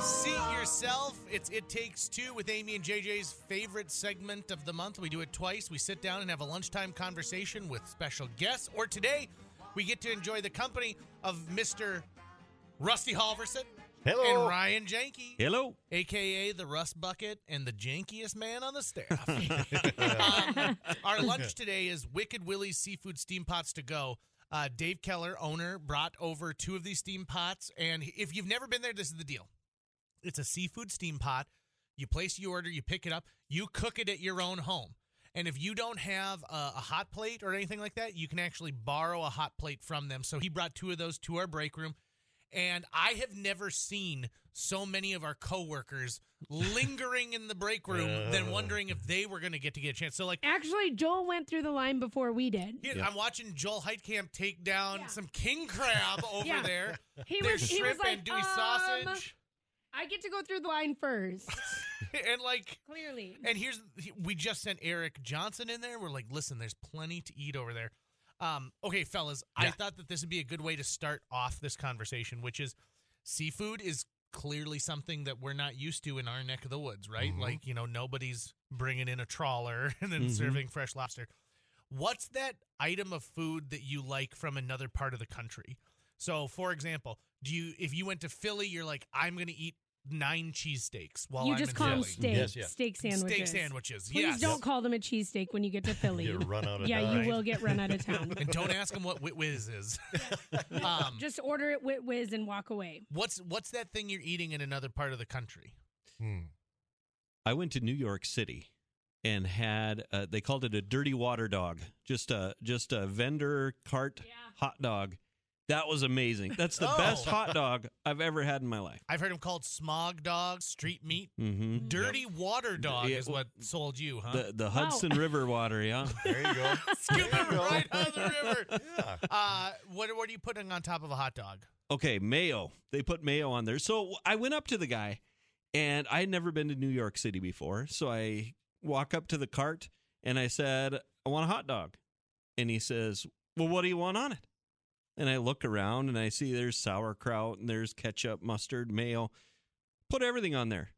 Seat yourself. It's It Takes Two with Amy and JJ's favorite segment of the month. We do it twice. We sit down and have a lunchtime conversation with special guests. Or today, we get to enjoy the company of Mr. Rusty Halvorson Hello. and Ryan Janke, Hello. aka the Rust Bucket and the jankiest man on the staff. um, our lunch today is Wicked Willie's Seafood Steam Pots to go. Uh, Dave Keller, owner, brought over two of these steam pots. And if you've never been there, this is the deal. It's a seafood steam pot. You place your order, you pick it up, you cook it at your own home. And if you don't have a, a hot plate or anything like that, you can actually borrow a hot plate from them. So he brought two of those to our break room. And I have never seen so many of our coworkers lingering in the break room than wondering if they were going to get to get a chance. So, like, Actually, Joel went through the line before we did. here, I'm watching Joel Heitkamp take down some king crab over Yeah. there. He There's was, he shrimp was like, and Dewey um, sausage. I get to go through the line first. and like Clearly. And here's we just sent Eric Johnson in there. We're like, listen, there's plenty to eat over there. Um, okay, fellas, I thought that this would be a good way to start off this conversation, which is seafood is clearly something that we're not used to in our neck of the woods, right? Mhm. Like, you know, nobody's bringing in a trawler and then Mhm. serving fresh lobster. What's that item of food that you like from another part of the country? So, for example, do you if you went to Philly, you're like, I'm going to eat nine cheesesteaks while you I'm just in call them steak, Yes, yeah. steak sandwiches. Steak sandwiches. Please yes. don't call them a cheesesteak when you get to Philly. You run out of yeah, time. you will get run out of town. and don't ask them what Wit Whiz is. um, Just order it with whiz and walk away. what's what's that thing you're eating in another part of the country? Hmm. I went to New York City and had uh, they called it a dirty water dog, just a just a vendor cart Yeah. hot dog. That was amazing. That's the Oh. best hot dog I've ever had in my life. I've heard them called smog dog, street meat, hmm dirty water dog Yeah, is what sold you, huh? The the Hudson River water, yeah. There you go. Scoop There it right out of the river. Yeah. Uh, what what are you putting on top of a hot dog? Okay, mayo. They put mayo on there. So I went up to the guy, and I had never been to New York City before. So I walk up to the cart and I said, "I want a hot dog," and he says, "Well, what do you want on it?" And I look around and I see there's sauerkraut and there's ketchup, mustard, mayo. Put everything on there.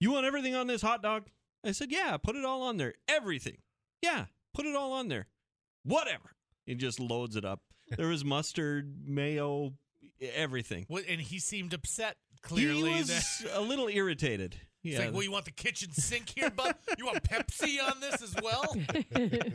You want everything on this hot dog? I said, "Yeah, put it all on there. Everything. Yeah, put it all on there. Whatever." He just loads it up. There was mustard, mayo, everything. What, and he seemed upset. Clearly, he that a little irritated. it's Yeah, like, well, you want the kitchen sink here, bud? You want Pepsi on this as well?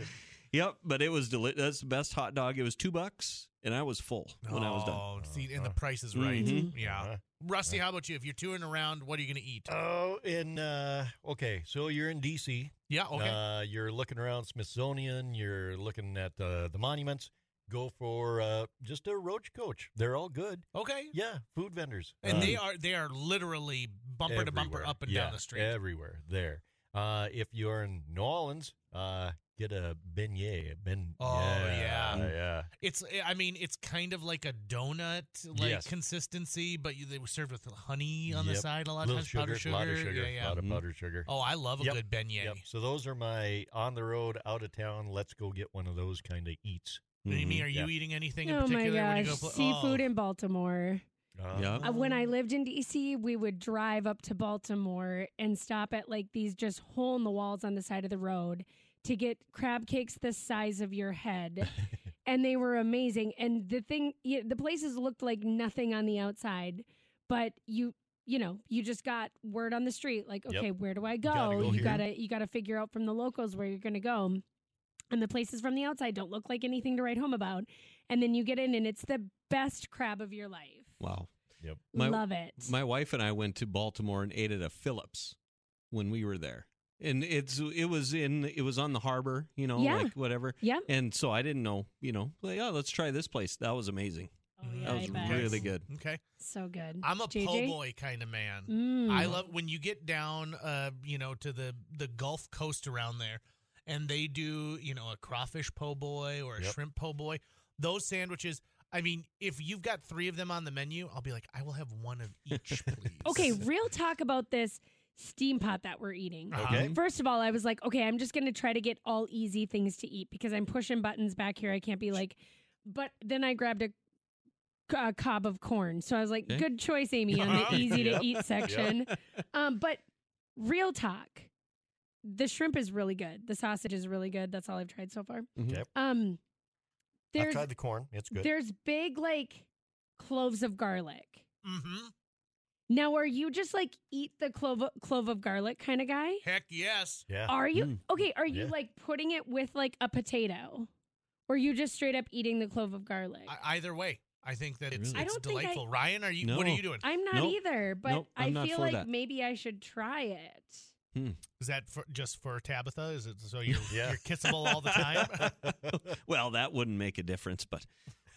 yep. But it was deli- That's the best hot dog. It was two bucks, and I was full when I was done. Oh, see, and the price is right. Mhm. Yeah. Uh-huh. Rusty, how about you? If you're touring around, what are you going to eat? Oh, in uh, okay, so you're in DC. yeah, okay. Uh, you're looking around Smithsonian. You're looking at uh, the monuments. Go for uh, just a roach coach. They're all good. okay. Yeah, food vendors. And they are they are literally bumper to bumper everywhere. up and Yeah, down the street. Everywhere there. Uh, if you're in New Orleans, uh, get a beignet. Ben- Oh, yeah. yeah. It's I mean it's kind of like a donut like Yes. consistency, but you, they were served with honey on the side. A lot of times sugar, powdered sugar. lot of sugar, Yeah, yeah. lot of Mhm. powdered sugar. Oh, I love a Yep. good beignet. Yep. So those are my on the road, out of town. Let's go get one of those kind of eats. Amy, Mhm. are you Yeah. eating anything in oh my particular when you gosh, go? pl- seafood oh. in Baltimore. Uh, Yeah. Uh, when I lived in DC, we would drive up to Baltimore and stop at like these just hole in the walls on the side of the road to get crab cakes the size of your head. and they were amazing. And the thing, the places looked like nothing on the outside, but you, you know, you just got word on the street like, Yep. okay, where do I go? Gotta go you here. gotta, you gotta figure out from the locals where you're gonna go. And the places from the outside don't look like anything to write home about. And then you get in, and it's the best crab of your life. Wow. Yep. My- Love it. My wife and I went to Baltimore and ate at a Phillips when we were there. And it's it was in it was on the harbor, you know, Yeah. like whatever. yeah. And so I didn't know, you know, like, oh, let's try this place. That was amazing. Oh, yeah, That was really good. Okay, So good. I'm a po' boy kind of man. Mm. I love when you get down, uh, you know, to the the Gulf Coast around there, and they do, you know, a crawfish po' boy or a Yep. shrimp po' boy. Those sandwiches. I mean, if you've got three of them on the menu, I'll be like, I will have one of each, please. Okay, real talk about this steam pot that we're eating. Uh-huh. Okay. First of all, I was like, okay, I'm just going to try to get all easy things to eat because I'm pushing buttons back here. I can't be like, but then I grabbed a uh, cob of corn. So I was like, Okay. good choice, Amy, on the easy to eat section. Um, but real talk, the shrimp is really good. The sausage is really good. That's all I've tried so far. Mhm. Yep. Um, I've there's tried the corn. It's good. there's big like cloves of garlic. Mm-hmm. Now, are you just like eat the clove clove of garlic kind of guy? Heck yes. yeah. Are you Mm. okay? Are you Yeah. like putting it with like a potato, or you just straight up eating the clove of garlic? I, either way, I think that it's, Really? It's don't I- delightful. Ryan, are you? What are you doing? I'm not Nope. either, but Nope, I feel like that. maybe I should try it. Is that for, just for Tabitha? Is it so you're Yeah. you're kissable all the time? well, that wouldn't make a difference, but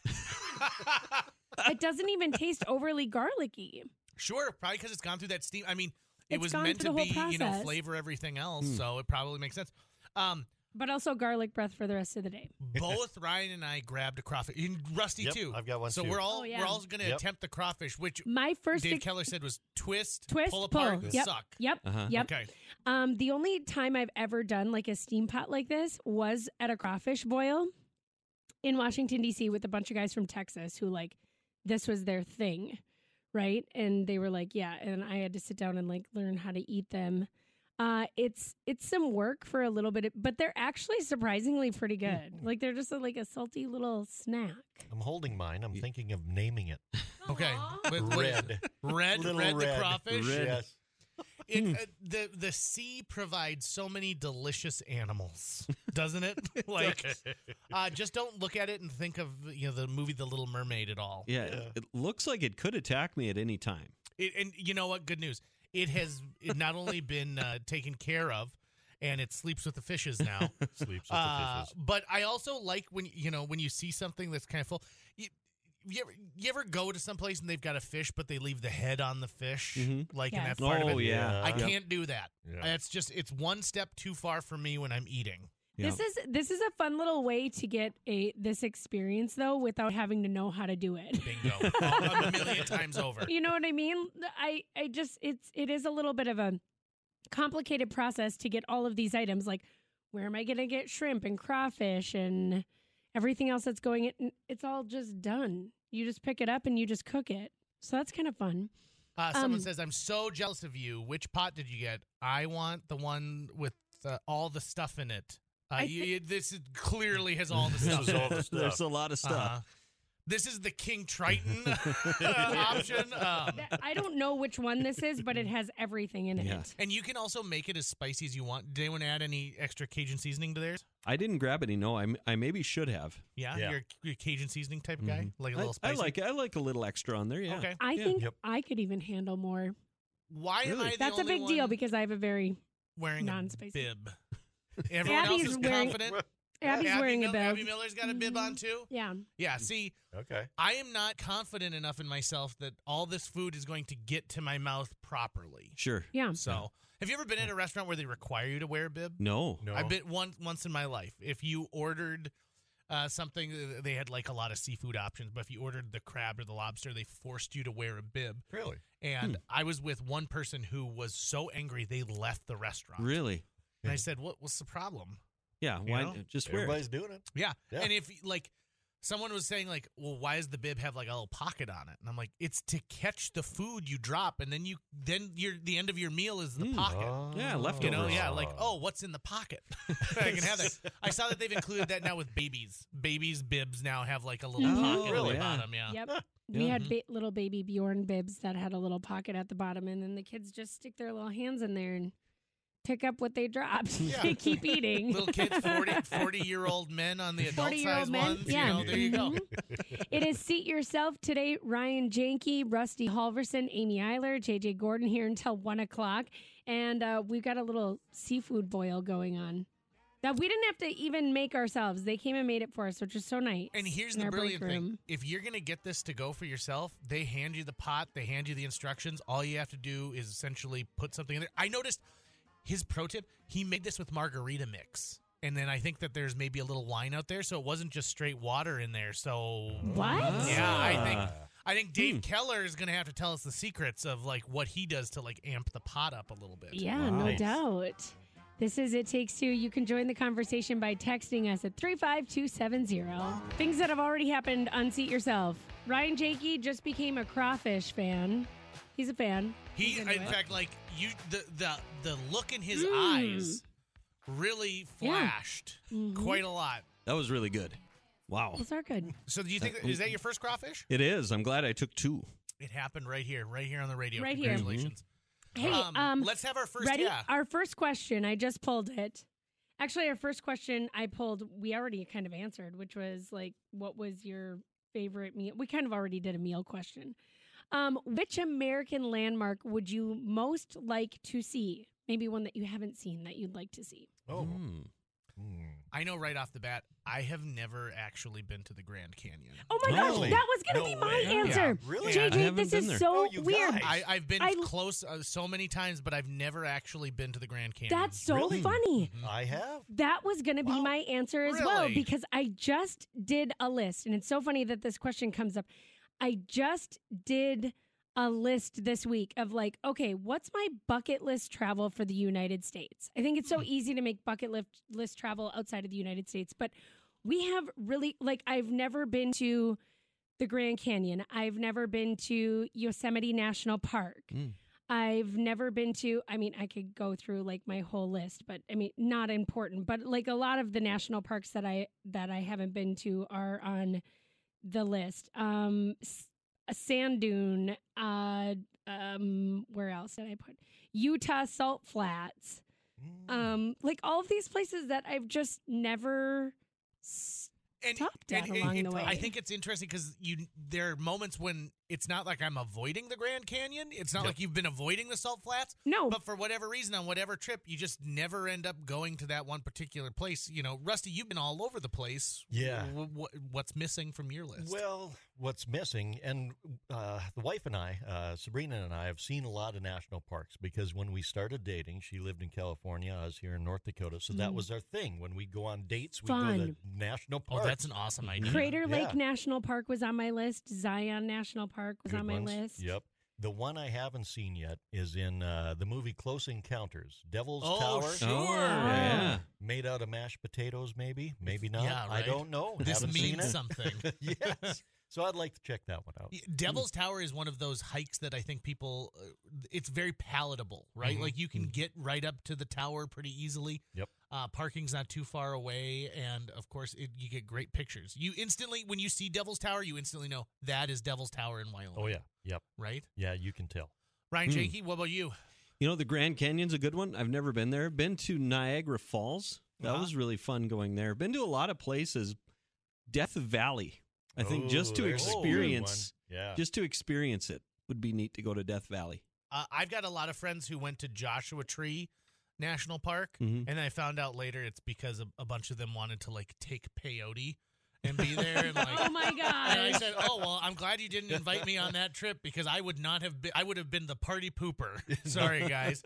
it doesn't even taste overly garlicky. Sure, probably because it's gone through that steam. I mean, it It's was meant to be, whole you know, flavor everything else, Hmm. so it probably makes sense. Um, But also garlic breath for the rest of the day. both Ryan and I grabbed a crawfish. And Rusty Yep, too. I've got one so too. we're all Oh, yeah. we're all going to Yep. attempt the crawfish, which My first Dave ex- Keller said was twist, twist, pull apart, pull. Yep. suck. Yep. Uh-huh. Yep. Okay. Um, the only time I've ever done like a steam pot like this was at a crawfish boil in Washington D.C. with a bunch of guys from Texas who like this was their thing, right? And they were like, yeah, and I had to sit down and like learn how to eat them. Uh, it's it's some work for a little bit, but they're actually surprisingly pretty good. like they're just a, like a salty little snack. I'm holding mine. I'm thinking of naming it. Okay. With- with- Red. Red, Little red, the red. crawfish. Red. Yes. It, uh, the the sea provides so many delicious animals, doesn't it? like, uh, just don't look at it and think of you know the movie The Little Mermaid at all. yeah, Yeah. it looks like it could attack me at any time. It, and you know what? Good news. It has not only been uh, taken care of, and it sleeps with the fishes now. Sleeps with Uh, the fishes. but I also like when you know when you see something that's kind of full. You, you ever you ever go to some place and they've got a fish, but they leave the head on the fish, Mhm. like and Yes. that's part of Oh it. yeah, I Yeah. can't do that. Yeah. It's just it's one step too far for me when I'm eating. Yeah. This is this is a fun little way to get a this experience though without having to know how to do it. Bingo, a million times over. You know what I mean? I I just it's it is a little bit of a complicated process to get all of these items. Like, where am I going to get shrimp and crawfish and everything else that's going in? It's all just done. You just pick it up and you just cook it. So that's kind of fun. Uh, someone Um, says, "I'm so jealous of you. Which pot did you get? I want the one with uh, all the stuff in it. Uh, you, thi- you- this clearly has all the This stuff. all the There's a lot of stuff. Uh-huh. This is the King Triton uh, option. Um, I don't know which one this is, but it has everything in Yeah. it. and you can also make it as spicy as you want. Did anyone add any extra Cajun seasoning to theirs? I didn't grab any. No, I maybe should have. Yeah, Yeah. you're, you're a Cajun seasoning type of guy, Mhm. like a little I spicy. like I like a little extra on there. Yeah. Okay. I Yeah. think Yep. I could even handle more. Why am Really? I the That's a only big deal because I have a very wearing non-spicy. bib? Everyone else Abby's is wearing- confident. Abby's Abby wearing a bib. Abby Miller's got a bib on too. Yeah. Yeah. See, Okay. I am not confident enough in myself that all this food is going to get to my mouth properly. Sure. Yeah. So, have you ever been at a restaurant where they require you to wear a bib? No. No. I've been one once in my life. If you ordered uh, something, uh, they had like a lot of seafood options, but if you ordered the crab or the lobster, they forced you to wear a bib. Really? And I was with one person who was so angry they left the restaurant. Really? And I said, "What what's the problem?" Yeah. You Why know? just wear it? Everybody's doing it. Yeah. Yeah. And if like someone was saying like, "Well, why does the bib have like a little pocket on it?" And I'm like, "It's to catch the food you drop, and then you then your the end of your meal is the Mm. pocket." Yeah, You leftovers. know, yeah, like oh, what's in the pocket? I can have that. I saw that they've included that now with babies. Babies' bibs now have like a little Mhm. pocket Oh, at the bottom. Yeah. Yep. We Yeah. had ba- little baby Bjorn bibs that had a little pocket at the bottom, and then the kids just stick their little hands in there and pick up what they dropped. Yeah. they keep eating. Little kids, 40, 40 year old men on the adult 40-year-old size men, ones. yeah. You know, there you go. Mhm. it is Seat Yourself today. Ryan Janke, Rusty Halvorson, Amy Eiler, JJ Gordon here until 1 o'clock. And uh, we've got a little seafood boil going on that we didn't have to even make ourselves. They came and made it for us, which is so nice. And here's the brilliant thing: if you're gonna get this to go for yourself, they hand you the pot, they hand you the instructions. All you have to do is essentially put something in there. I noticed his pro tip: he made this with margarita mix, and then I think that there's maybe a little wine out there, so it wasn't just straight water in there. So What? Yeah, I think Ah. I think Dave Hmm. Keller is gonna have to tell us the secrets of like what he does to like amp the pot up a little bit. Yeah, no Nice. doubt. This is It Takes Two. You can join the conversation by texting us at 35270. Things that have already happened, unseat yourself. Ryan Janke just became a crawfish fan. He's a fan. He, He's in it. fact, like you, the the the look in his Mm. eyes really Yeah. flashed Mhm. quite a lot. That was really good. Wow. Those are good. So, do you think Uh, is that your first crawfish? It is. I'm glad I took two. It happened right here, right here on the radio. Right here. Congratulations. Hey, um, um, let's have our first. ready? Yeah. Our first question. I just pulled it. Actually, our first question I pulled, we already kind of answered, which was like, what was your favorite meal? We kind of already did a meal question. Um, which American landmark would you most like to see? Maybe one that you haven't seen that you'd like to see. Oh, Mm. I know right off the bat, I have never actually been to the Grand Canyon. Oh my Really? gosh, that was going to No be my way. answer. Yeah, really? JJ, this is there. so Oh, weird. guys. I, I've been I- close uh, so many times, but I've never actually been to the Grand Canyon. That's so Really? funny. Mhm. I have. That was going to be Wow. my answer as well because I just did a list. And it's so funny that this question comes up. I just did a list this week of like, okay, what's my bucket list travel for the United States? I think it's so easy to make bucket list, list travel outside of the United States, but we have really, like, I've never been to the Grand Canyon, I've never been to Yosemite National Park. Mm. I've never been to, I mean, I could go through like my whole list, but I mean, not important, but like a lot of the national parks that I that I haven't been to are on the list. Um a sand dune, uh um where else did I put? Utah Salt Flats. Mm. Um like all of these places that I've just never and, stopped at and- and along it- the way. I think it's interesting because you there are moments when it's not like I'm avoiding the Grand Canyon. It's not Yep. like you've been avoiding the Salt Flats. No, But for whatever reason, on whatever trip, you just never end up going to that one particular place. You know, Rusty, you've been all over the place. Yeah. W- w- what's missing from your list? Well, what's missing, and uh, the wife and I, uh, Sabrina and I, have seen a lot of national parks because when we started dating, she lived in California, I was here in North Dakota, so that Mm. was our thing. When we go on dates, we Fun. go to national oh, that's an awesome idea. Crater Lake Yeah. National Park was on my list. Zion National Park was Good on my ones. list. Yep. The one I haven't seen yet is in uh, the movie Close Encounters. Devil's Oh, Tower, sure. Oh, yeah. made out of mashed potatoes, maybe, maybe not. Yeah, I don't know. This Haven't seen means it. something. yes. So I'd like to check that one out. Yeah, Devil's Tower is one of those hikes that I think people, uh, it's very palatable, right? Mhm. Like you can get right up to the tower pretty easily. Yep. Uh, parking's not too far away, and of course, it, you get great pictures. You instantly, when you see Devil's Tower, you instantly know that is Devil's Tower in Wyoming. Oh yeah. Yep. right. Yeah, you can tell. Ryan Hmm. Janke, what about you? You know, the Grand Canyon's a good one. I've never been there. Been to Niagara Falls. That Uh-huh. was really fun going there. Been to a lot of places. Death Valley. I think just Oh, to there's a good experience. Yeah. just to experience it would be neat to go to Death Valley. Uh, I've got a lot of friends who went to Joshua Tree National Park, Mhm. and I found out later it's because a, a bunch of them wanted to like take peyote and be there, and like Oh my And I said, "Oh well, I'm glad you didn't invite me on that trip because I would not have been. I would have been the party pooper. Sorry, guys.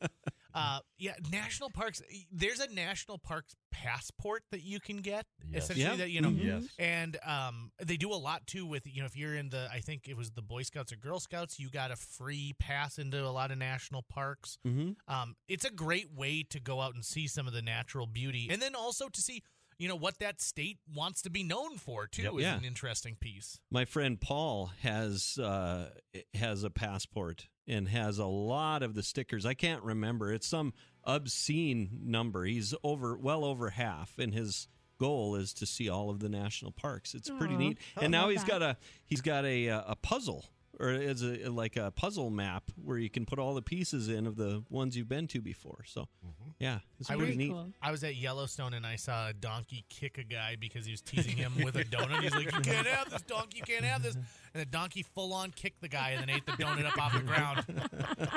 Uh, yeah, national parks. There's a national parks passport that you can get. Yes. Essentially, Yeah. that you know, Mhm. Yes. and um, they do a lot too with you know if you're in the I think it was the Boy Scouts or Girl Scouts, you got a free pass into a lot of national parks. Mm-hmm. Um, it's a great way to go out and see some of the natural beauty, and then also to see you know what that state wants to be known for too Yep. is Yeah. an interesting piece. My friend Paul has uh, has a passport and has a lot of the stickers. I can't remember. It's some obscene number. He's over well over half, and his goal is to see all of the national parks. It's pretty Aw. neat. And now love he's that. got a he's got a uh, a puzzle or as a like a puzzle map where you can put all the pieces in of the ones you've been to before. So Mhm. yeah, it's I pretty would- neat. Cool. I was at Yellowstone and I saw a donkey kick a guy because he was teasing him with a donut. He's like, "You can't have this donkey. You can't have this." And the donkey full on kicked the guy and then ate the donut up off the ground.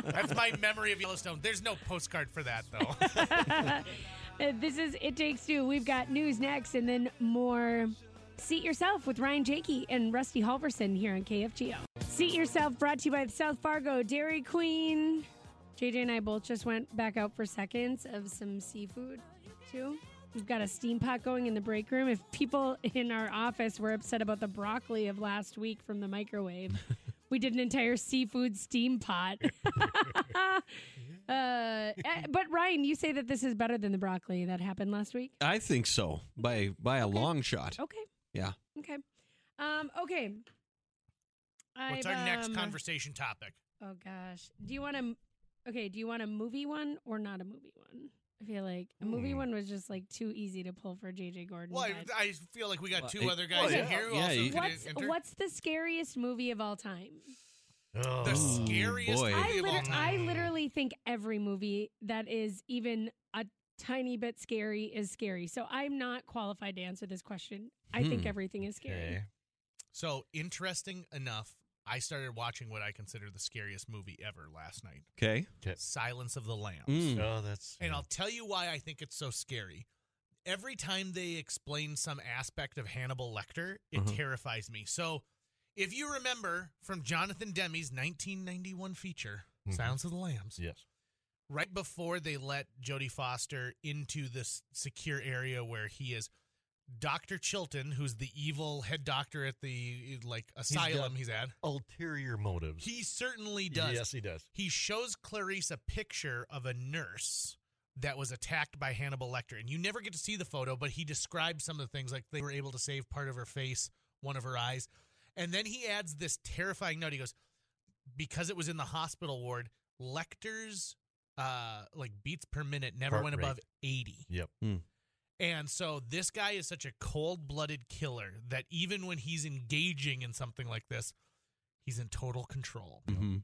That's my memory of Yellowstone. There's no postcard for that though. Uh, this is It Takes Two. We've got news next and then more Seat Yourself with Ryan Janke and Rusty Halvorson here on KFGO. Seat Yourself brought to you by the South Fargo Dairy Queen. JJ and I both just went back out for seconds of some seafood too. We've got a steam pot going in the break room. If people in our office were upset about the broccoli of last week from the microwave, we did an entire seafood steam pot. uh, eh, but Ryan, you say that this is better than the broccoli that happened last week. I think so by by a long shot. Okay. Yeah. Okay. Um, okay. What's I've, our next um, conversation topic? Oh gosh. Do you want to? Okay. Do you want a movie one or not a movie one? I feel like a movie Hmm. one was just like too easy to pull for JJ Gordon. Well, I, but- I feel like we got Well, two I- other guys well, in yeah. here who Yeah, you- what's enter. what's the scariest movie of all time? Oh. the scariest boy. movie I, of all liter- time. I literally think every movie that is even a tiny bit scary is scary. So I'm not qualified to answer this question. I think Hmm. everything is scary. Okay. So interesting enough, I started watching what I consider the scariest movie ever last night, Okay. Silence of the Lambs. Mm. Oh, that's. And I'll tell you why I think it's so scary. Every time they explain some aspect of Hannibal Lecter, it Uh-huh. terrifies me. So, if you remember from Jonathan Demme's 1991 feature, Mhm. Silence of the Lambs, Yes. Right before they let Jodie Foster into this secure area where he is Dr. Chilton, who's the evil head doctor at the like asylum got- he's, at. Ulterior motives. He certainly does. Yes, he does. He shows Clarice a picture of a nurse that was attacked by Hannibal Lecter. And you never get to see the photo, but he describes some of the things like they were able to save part of her face, one of her eyes. And then he adds this terrifying note. He goes, because it was in the hospital ward, Lecter's uh like beats per minute never Heart went rate. above 80. Yep. And so this guy is such a cold-blooded killer that even when he's engaging in something like this, he's in total control hmm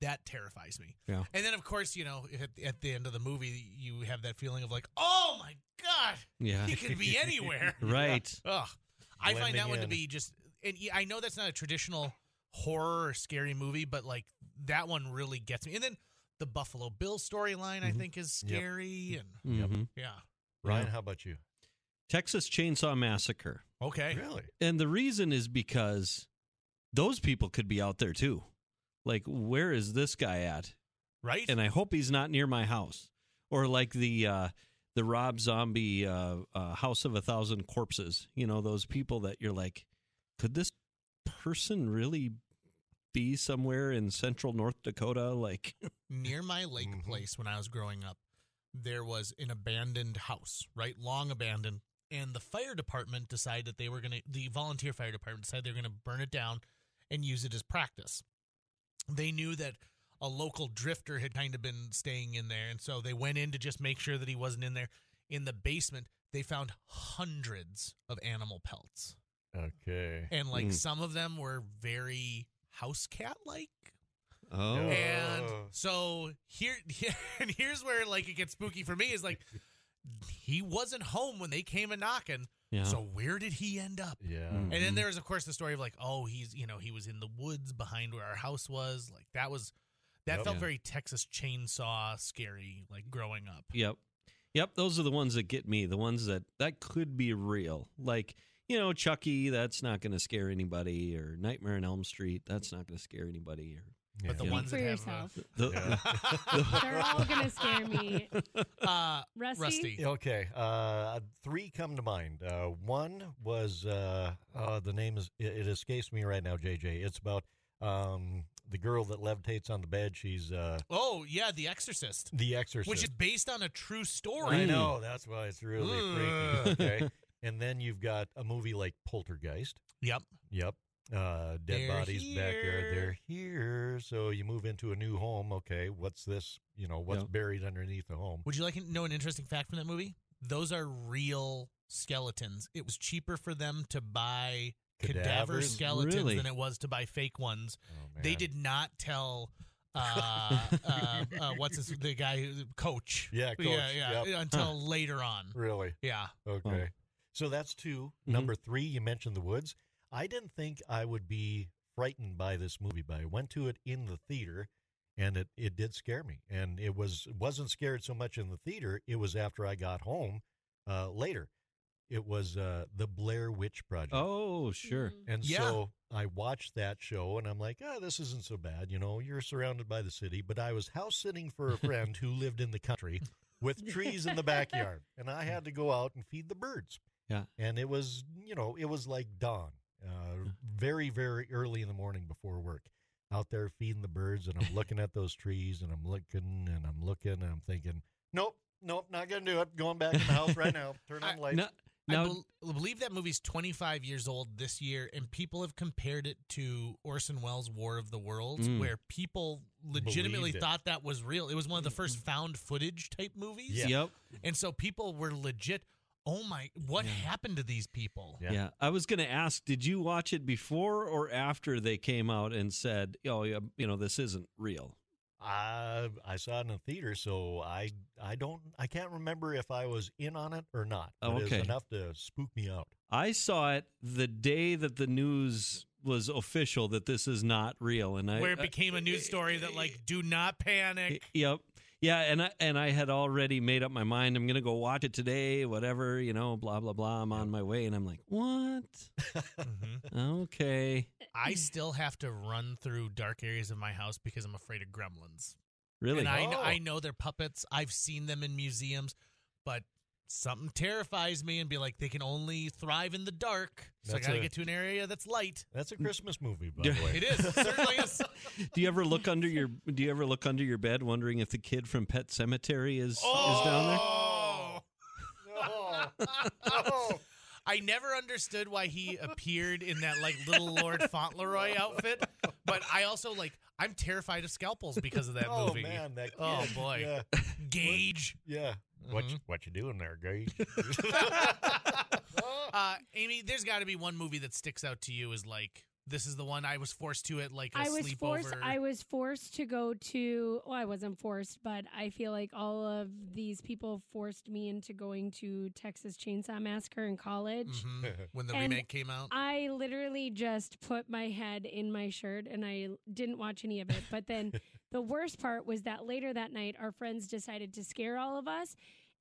that terrifies me. Yeah. And then, of course, you know, at, at the end of the movie, you have that feeling of like, oh my god, Yeah. he could be anywhere. right. Ugh. I find Blending that one to be just, and I know that's not a traditional horror or scary movie, but like that one really gets me. And then the Buffalo Bill storyline, I Mhm. think, is Yep. scary, and Yep. hmm yeah, Ryan, Yeah. how about you? Texas Chainsaw Massacre. okay, Really? And the reason is because those people could be out there too. Like, where is this guy at? right? And I hope he's not near my house. Or like the uh, the Rob Zombie uh, uh, House of a Thousand Corpses. You know, those people that you're like, could this person really be somewhere in central North Dakota? Like, near my lake Mhm. place when I was growing up, there was an abandoned house, right? Long abandoned. And the fire department decided that they were going to, the volunteer fire department decided they were going to burn it down and use it as practice. They knew that a local drifter had kind of been staying in there. And so they went in to just make sure that he wasn't in there. In the basement, they found hundreds of animal pelts. Okay. And like Mm. some of them were very house cat like. oh, And so here, and here's where like it gets spooky for me is like he wasn't home when they came a knocking. yeah. So where did he end up? Yeah. Mm. And then there was of course the story of like, oh, he's you know he was in the woods behind where our house was. Like that was that Yep. felt Yeah. very Texas Chainsaw scary. Like growing up. Yep. Yep, those are the ones that get me. The ones that that could be real. Like, you know, Chucky, that's not going to scare anybody or Nightmare on Elm Street, that's not going to scare anybody or But the Yeah. Speak ones for that have yourself. the, Yeah. They're all gonna scare me. uh, Rusty. Rusty. Okay, uh, three come to mind. Uh, one was uh, uh, the name is it, it escapes me right now. JJ. It's about um, the girl that levitates on the bed. She's uh, Oh yeah, The Exorcist, the Exorcist. which is based on a true story. I know that's why it's really Ugh. freaky. Okay, and then you've got a movie like Poltergeist. Yep. Yep. Uh, dead They're bodies backyard. here. They're here. So you move into a new home. Okay, what's this? You know, what's Yep. buried underneath the home? Would you like to know an interesting fact from that movie? Those are real skeletons. It was cheaper for them to buy cadaver Cadavers? skeletons Really? than it was to buy fake ones. Oh, They did not tell uh, uh, uh, what's his, the guy coach. Yeah, coach. Yeah, yeah, Yep. until later on. Really? Yeah. Okay. So that's 2 Mhm. Number three, you mentioned the woods. I didn't think I would be frightened by this movie, but I went to it in the theater, and it, it did scare me. And it was wasn't scared so much in the theater. It was after I got home uh, later. It was uh, the Blair Witch Project. Oh, sure. Mm. And Yeah. so I watched that show and I'm like, oh, this isn't so bad. You know, you're surrounded by the city. But I was house sitting for a friend who lived in the country with trees in the backyard. And I had to go out and feed the birds. Yeah. And it was, you know, it was like dawn, uh, very, very early in the morning before work. Out there feeding the birds. And I'm looking at those trees and I'm looking and I'm looking and I'm thinking, nope, nope, not going to do it. Going back in the house right now. Turn on I- lights. Now, Now- I bel believe that movie's 25 years old this year, and people have compared it to Orson Welles' War of the Worlds, Mm. where people legitimately thought that was real. It was one of the first found footage type movies. Yeah. Yep. And so people were legit, oh my, what happened to these people? Yeah. Yeah. I was going to ask, did you watch it before or after they came out and said, "Oh, you know, this isn't real"? I I saw it in the theater, so I I don't I can't remember if I was in on it or not. Oh, but okay. It was enough to spook me out. I saw it the day that the news was official that this is not real, and I Where it uh, became a news story that, like, do not panic. Yep. Yeah, and I and I had already made up my mind. I'm gonna go watch it today. Whatever, you know, blah blah blah. I'm on my way, and I'm like, what? Mhm. Okay, I still have to run through dark areas of my house because I'm afraid of gremlins. really? And I, Oh. I know they're puppets. I've seen them in museums, but something terrifies me and be like, they can only thrive in the dark. So That's I got to a- get to an area that's light. That's a Christmas movie, by the way. It is. It certainly is. do you ever look under your Do you ever look under your bed wondering if the kid from Pet Sematary is Oh. is down there? No. Oh! No. I never understood why he appeared in that like little Lord Fauntleroy outfit, but I also like I'm terrified of scalpels because of that movie. oh movie. man, that oh, kid. Oh, boy. Yeah. Gage. yeah. What you, Mhm. what you doing there, Gage? Uh, Amy, there's got to be one movie that sticks out to you as like this is the one I was forced to at like a I was sleepover. forced. I was forced to go to. Well, I wasn't forced, but I feel like all of these people forced me into going to Texas Chainsaw Massacre in college. Mhm. when the And remake came out. I literally just put my head in my shirt and I didn't watch any of it. But then the worst part was that later that night, our friends decided to scare all of us.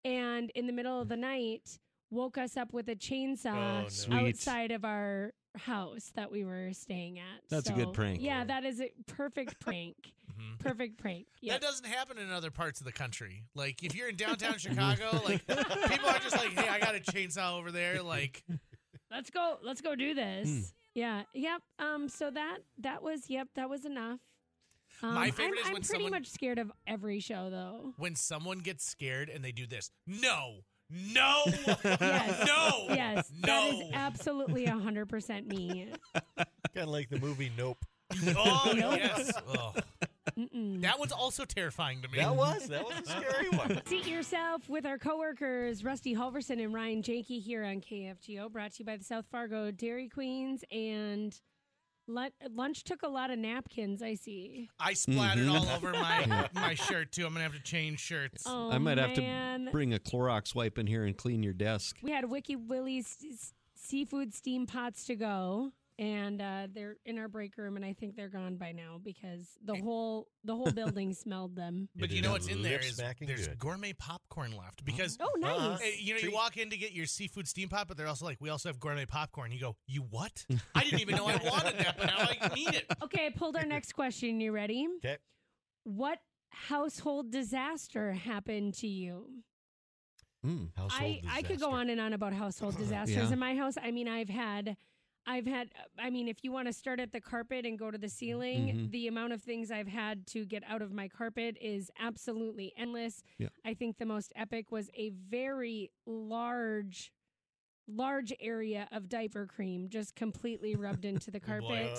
And in the middle of the night, woke us up with a chainsaw Oh, no. Outside of our house that we were staying at. That's a good prank. Yeah, that is a perfect prank. Mhm. Perfect prank. Yeah. That doesn't happen in other parts of the country. Like if you're in downtown Chicago, like people are just like, "Hey, I got a chainsaw over there." Like, let's go let's go do this Hmm. yeah yep um so that that was yep that was enough My favorite I'm, is I'm pretty someone- much scared of every show though when someone gets scared and they do this, no, no, Yes. no, yes no. that is absolutely 100% me kind of like the movie Nope. oh Nope. yes, oh. Mm-mm. that one's also terrifying to me. That was that was a scary one. Seat yourself with our coworkers Rusty Halvorson and Ryan Janke here on KFGO, brought to you by the South Fargo Dairy Queens. And lu- lunch took a lot of napkins. I see. I splattered Mhm. all over my my shirt too. I'm gonna have to change shirts. Oh, I might have to bring a Clorox wipe in here and clean your desk. We had Wicked Willie's seafood steam pots to go, and uh, they're in our break room, and I think they're gone by now because the whole the whole building smelled them. But you know what's in there Lip-smacking there's good. gourmet popcorn left because Oh, nice! Uh-huh. Uh, you know, you walk in to get your seafood steam pot, but they're also like, we also have gourmet popcorn. You go, you what? I didn't even know I wanted that, but now I need it. Okay, I pulled our next question. You ready? Okay. What household disaster happened to you? Mm. Household I, I could go on and on about household disasters Yeah. in my house. I mean, I've had, I've had. I mean, if you want to start at the carpet and go to the ceiling, Mhm. the amount of things I've had to get out of my carpet is absolutely endless. Yeah. I think the most epic was a very large, large area of diaper cream just completely rubbed into the carpet.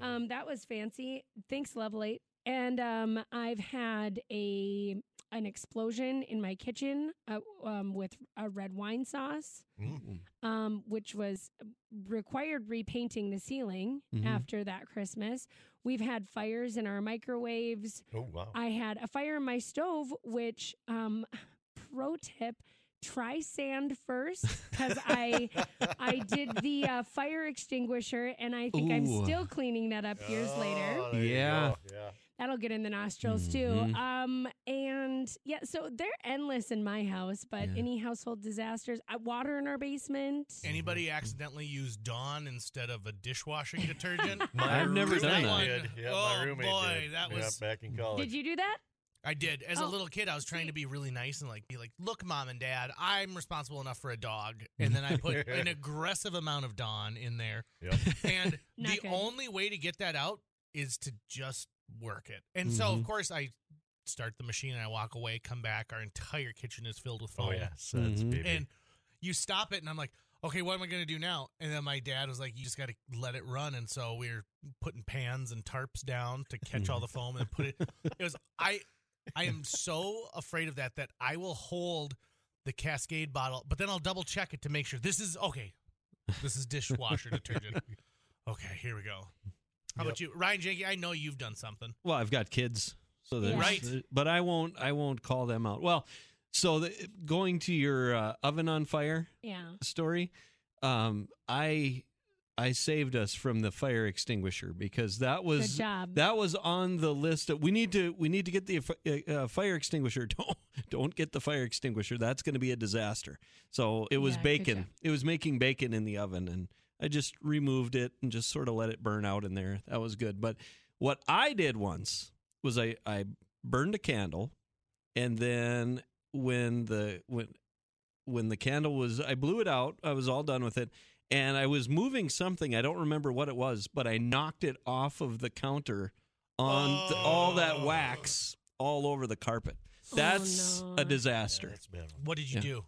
Um, that was fancy. Thanks, Level And um, I've had a an explosion in my kitchen uh, um, with a red wine sauce, mm. um, which was required repainting the ceiling Mhm. after that Christmas. We've had fires in our microwaves. Oh wow. I had a fire in my stove, which um, pro tip. Try sand first because I I did the uh, fire extinguisher and I think I'm still cleaning that up years later. Oh, there you Yeah. Yeah. That'll get in the nostrils too. Mhm. Um, and yeah, so they're endless in my house. But Yeah. any household disasters, uh, water in our basement. Anybody accidentally use Dawn instead of a dishwashing detergent? My I've never done that. Did. Yeah, Oh, my roommate boy, did. that Yeah, was- back in college. Did you do that? I did. As a Oh, little kid, I was trying see. to be really nice and like be like, "Look, mom and dad, I'm responsible enough for a dog." And then I put an aggressive amount of Dawn in there. Yep. And the good. only way to get that out is to just work it. And so, of Mhm. course, I start the machine and I walk away, come back. Our entire kitchen is filled with foam. Oh yeah, suds, Mhm. baby. And you stop it, and I'm like, okay, what am I going to do now? And then my dad was like, you just got to let it run. And so we were putting pans and tarps down to catch all the foam and put it. It was I, I am so afraid of that that I will hold the Cascade bottle, but then I'll double check it to make sure this is okay. This is dishwasher detergent. Okay, here we go. How about you, Ryan Janke? I know you've done something. Well, I've got kids, so there's, Right. But I won't. I won't call them out. Well, so the, going to your uh, oven on fire Yeah. story, um, I I saved us from the fire extinguisher because that Good was job. that was on the list. Of, we need to we need to get the uh, uh, fire extinguisher. Don't don't get the fire extinguisher. That's going to be a disaster. So it was Yeah, bacon. It was making bacon in the oven, and I just removed it and just sort of let it burn out in there. That was good. But what I did once was I I burned a candle, and then when the when when the candle was I blew it out. I was all done with it. And I was moving something. I don't remember what it was, but I knocked it off of the counter on th- all that Oh. wax all over the carpet. Oh, that's no. a Yeah, disaster. that's. What did you Yeah. do?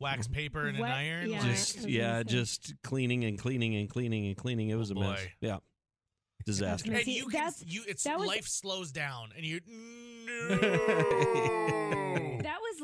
Wax mm-hmm. paper and What- an iron? yeah. Like- just I was yeah, gonna say. just cleaning and cleaning and cleaning and cleaning. It was Oh, a mess. boy. Yeah, disaster. gonna and See, you can, that's- you it's that was- life slows down and you no.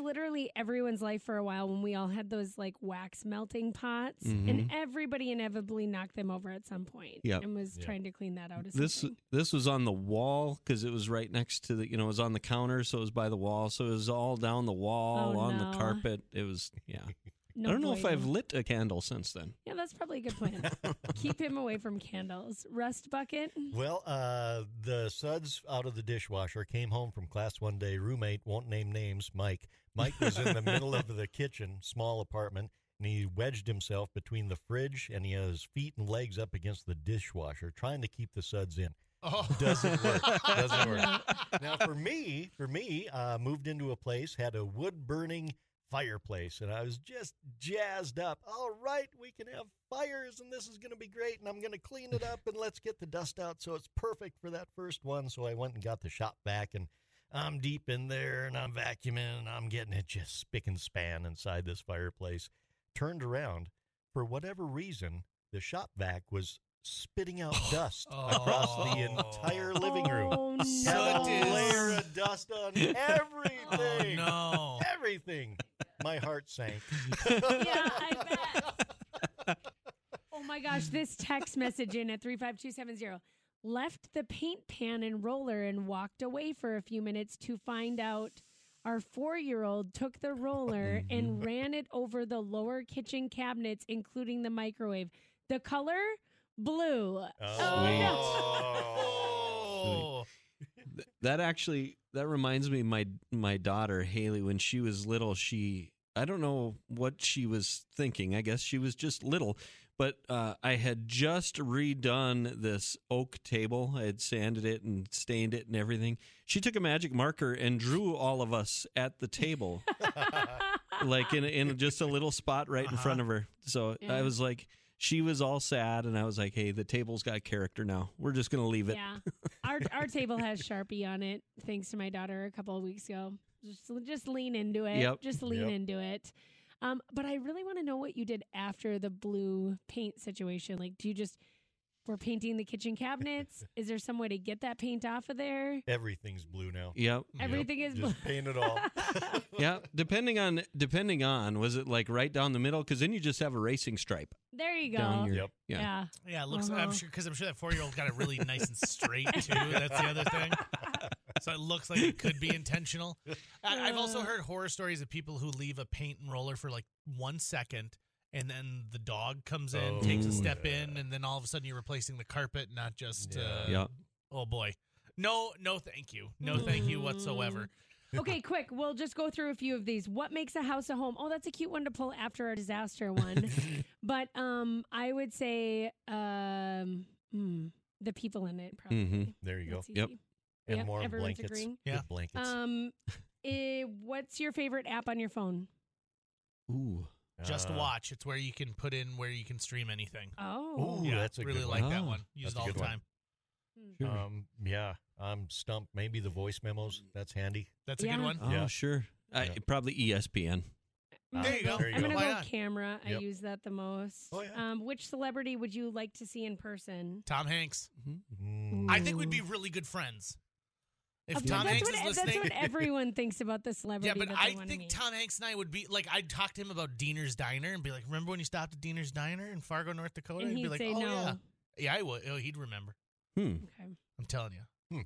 That was literally everyone's life for a while when we all had those like wax melting pots, Mhm. and everybody inevitably knocked them over at some point. Yep. and was Yep. trying to clean that out. This something. this was on the wall because it was right next to the you know it was on the counter, so it was by the wall, so it was all down the wall Oh, on no. the carpet. It was yeah. No I don't know if I've lit a candle since then. Yeah, that's probably a good plan. Keep him away from candles. Rust bucket. Well, uh, the suds out of the dishwasher came home from class one day. Roommate won't name names. Mike. Mike was in the middle of the kitchen, small apartment, and he wedged himself between the fridge and he had his feet and legs up against the dishwasher, trying to keep the suds in. Oh. Doesn't work. Doesn't work. now for me, for me, uh, moved into a place had a wood burning fireplace, and I was just jazzed up. All right, we can have fires, and this is going to be great, and I'm going to clean it up, and let's get the dust out so it's perfect for that first one. So I went and got the shop vac and I'm deep in there, and I'm vacuuming, and I'm getting it just spick and span inside this fireplace. Turned around, for whatever reason, the shop vac was spitting out dust across the Oh. entire living room. Oh Soot Had a layer of dust on everything. Oh everything. no. Everything. My heart sank. yeah, I bet. Oh my gosh, this text message in at 35270 left the paint pan and roller and walked away for a few minutes to find out our four year old took the roller and mm-hmm. ran it over the lower kitchen cabinets, including the microwave. The color? Blue. Oh. oh Th- that actually that reminds me of my my daughter Haley. When she was little she I don't know what she was thinking. I guess she was just little but uh, I had just redone this oak table I had sanded it and stained it and everything she took a magic marker and drew all of us at the table like in in just a little spot right in Uh-huh. front of her so Yeah. I was like she was all sad and I was like hey the table's got character now we're just gonna leave it Yeah. Our our table has Sharpie on it, thanks to my daughter a couple of weeks ago. Just just lean into it. Yep. Just lean Yep. into it. Um, but I really want to know what you did after the blue paint situation. Like, do you just we're painting the kitchen cabinets? Is there some way to get that paint off of there? Everything's blue now. yep Everything is blue. Just paint it all. yeah, depending on depending on was it like right down the middle? Because then you just have a racing stripe there you go. down your Yep. yeah. yeah. Yeah, it looks. I'm Uh-huh. sure because I'm sure that four year old got it really nice and straight too. That's the other thing. So it looks like it could be intentional. I, I've also heard horror stories of people who leave a paint and roller for like one second, and then the dog comes in, Oh, takes a yeah. step in, and then all of a sudden you're replacing the carpet, not just. Yeah. Uh, Yeah. Oh boy. No, no, thank you. No, thank you whatsoever. okay, quick. We'll just go through a few of these. What makes a house a home? Oh, that's a cute one to pull after a disaster one. but um, I would say um, hmm, the people in it. Probably. Mm-hmm. There you go. That's Yep. Easy. And Yep, warm everyone's blankets. agreeing. Yeah. Good blankets. Um, eh, what's your favorite app on your phone? Ooh. Just Uh, watch. It's where you can put in where you can stream anything. Oh, Ooh, yeah, that's a really good like one. that one. Use that's it a all the good one. time. Hmm. Sure. Um, yeah, I'm stumped. Maybe the voice memos. That's handy. That's a Yeah. good one. Oh, Yeah. sure. I, Yeah. Probably ESPN. I'm There gonna you go. I'm gonna Why go not? camera. I Yep. use that the most. Oh, yeah. Um, which celebrity would you like to see in person? Tom Hanks. Mm, I think we'd be really good friends. If Tom that's Hanks what, is that's what everyone thinks about the celebrity. yeah, but that they I wanna think meet. Tom Hanks and I would be like, I'd talk to him about Diener's Diner and be like, "Remember when you stopped at Diener's Diner in Fargo, North Dakota?" and he'd he'd be like, say "Oh no. yeah, yeah, I would." Oh, he'd remember. Hmm. Okay. I'm telling you.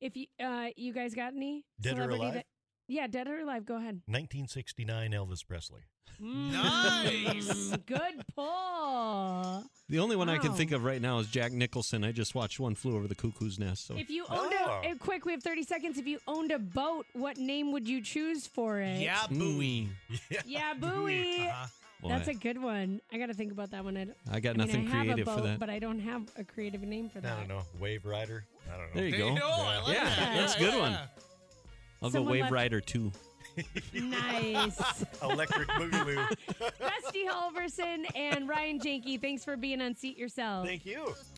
If you uh, you guys got any Dead or celebrity alive? that? Yeah, dead or alive. Go ahead. 1969 Elvis Presley. Nice. Mm, Good pull. The only one I can think of right now is Jack Nicholson. I just watched One Flew Over the Cuckoo's Nest. So If you owned Oh. a, uh, quick, we have 30 seconds. If you owned a boat, what name would you choose for it? Yeah, buoy. Yeah. Yeah, buoy. Uh-huh. Boy, That's a good one. I got to think about that one. I, don't- I got I mean, nothing I have creative a boat, for that. but I don't have a creative name for that. I don't know. Wave Rider. I don't know. There you There go. you go. I like Yeah, that. that's a Yeah, good yeah, one. Yeah. I'll go Wave left- Rider too. Nice. Electric Boogaloo. Rusty Halvorson and Ryan Janke, thanks for being on Seat Yourself. Thank you.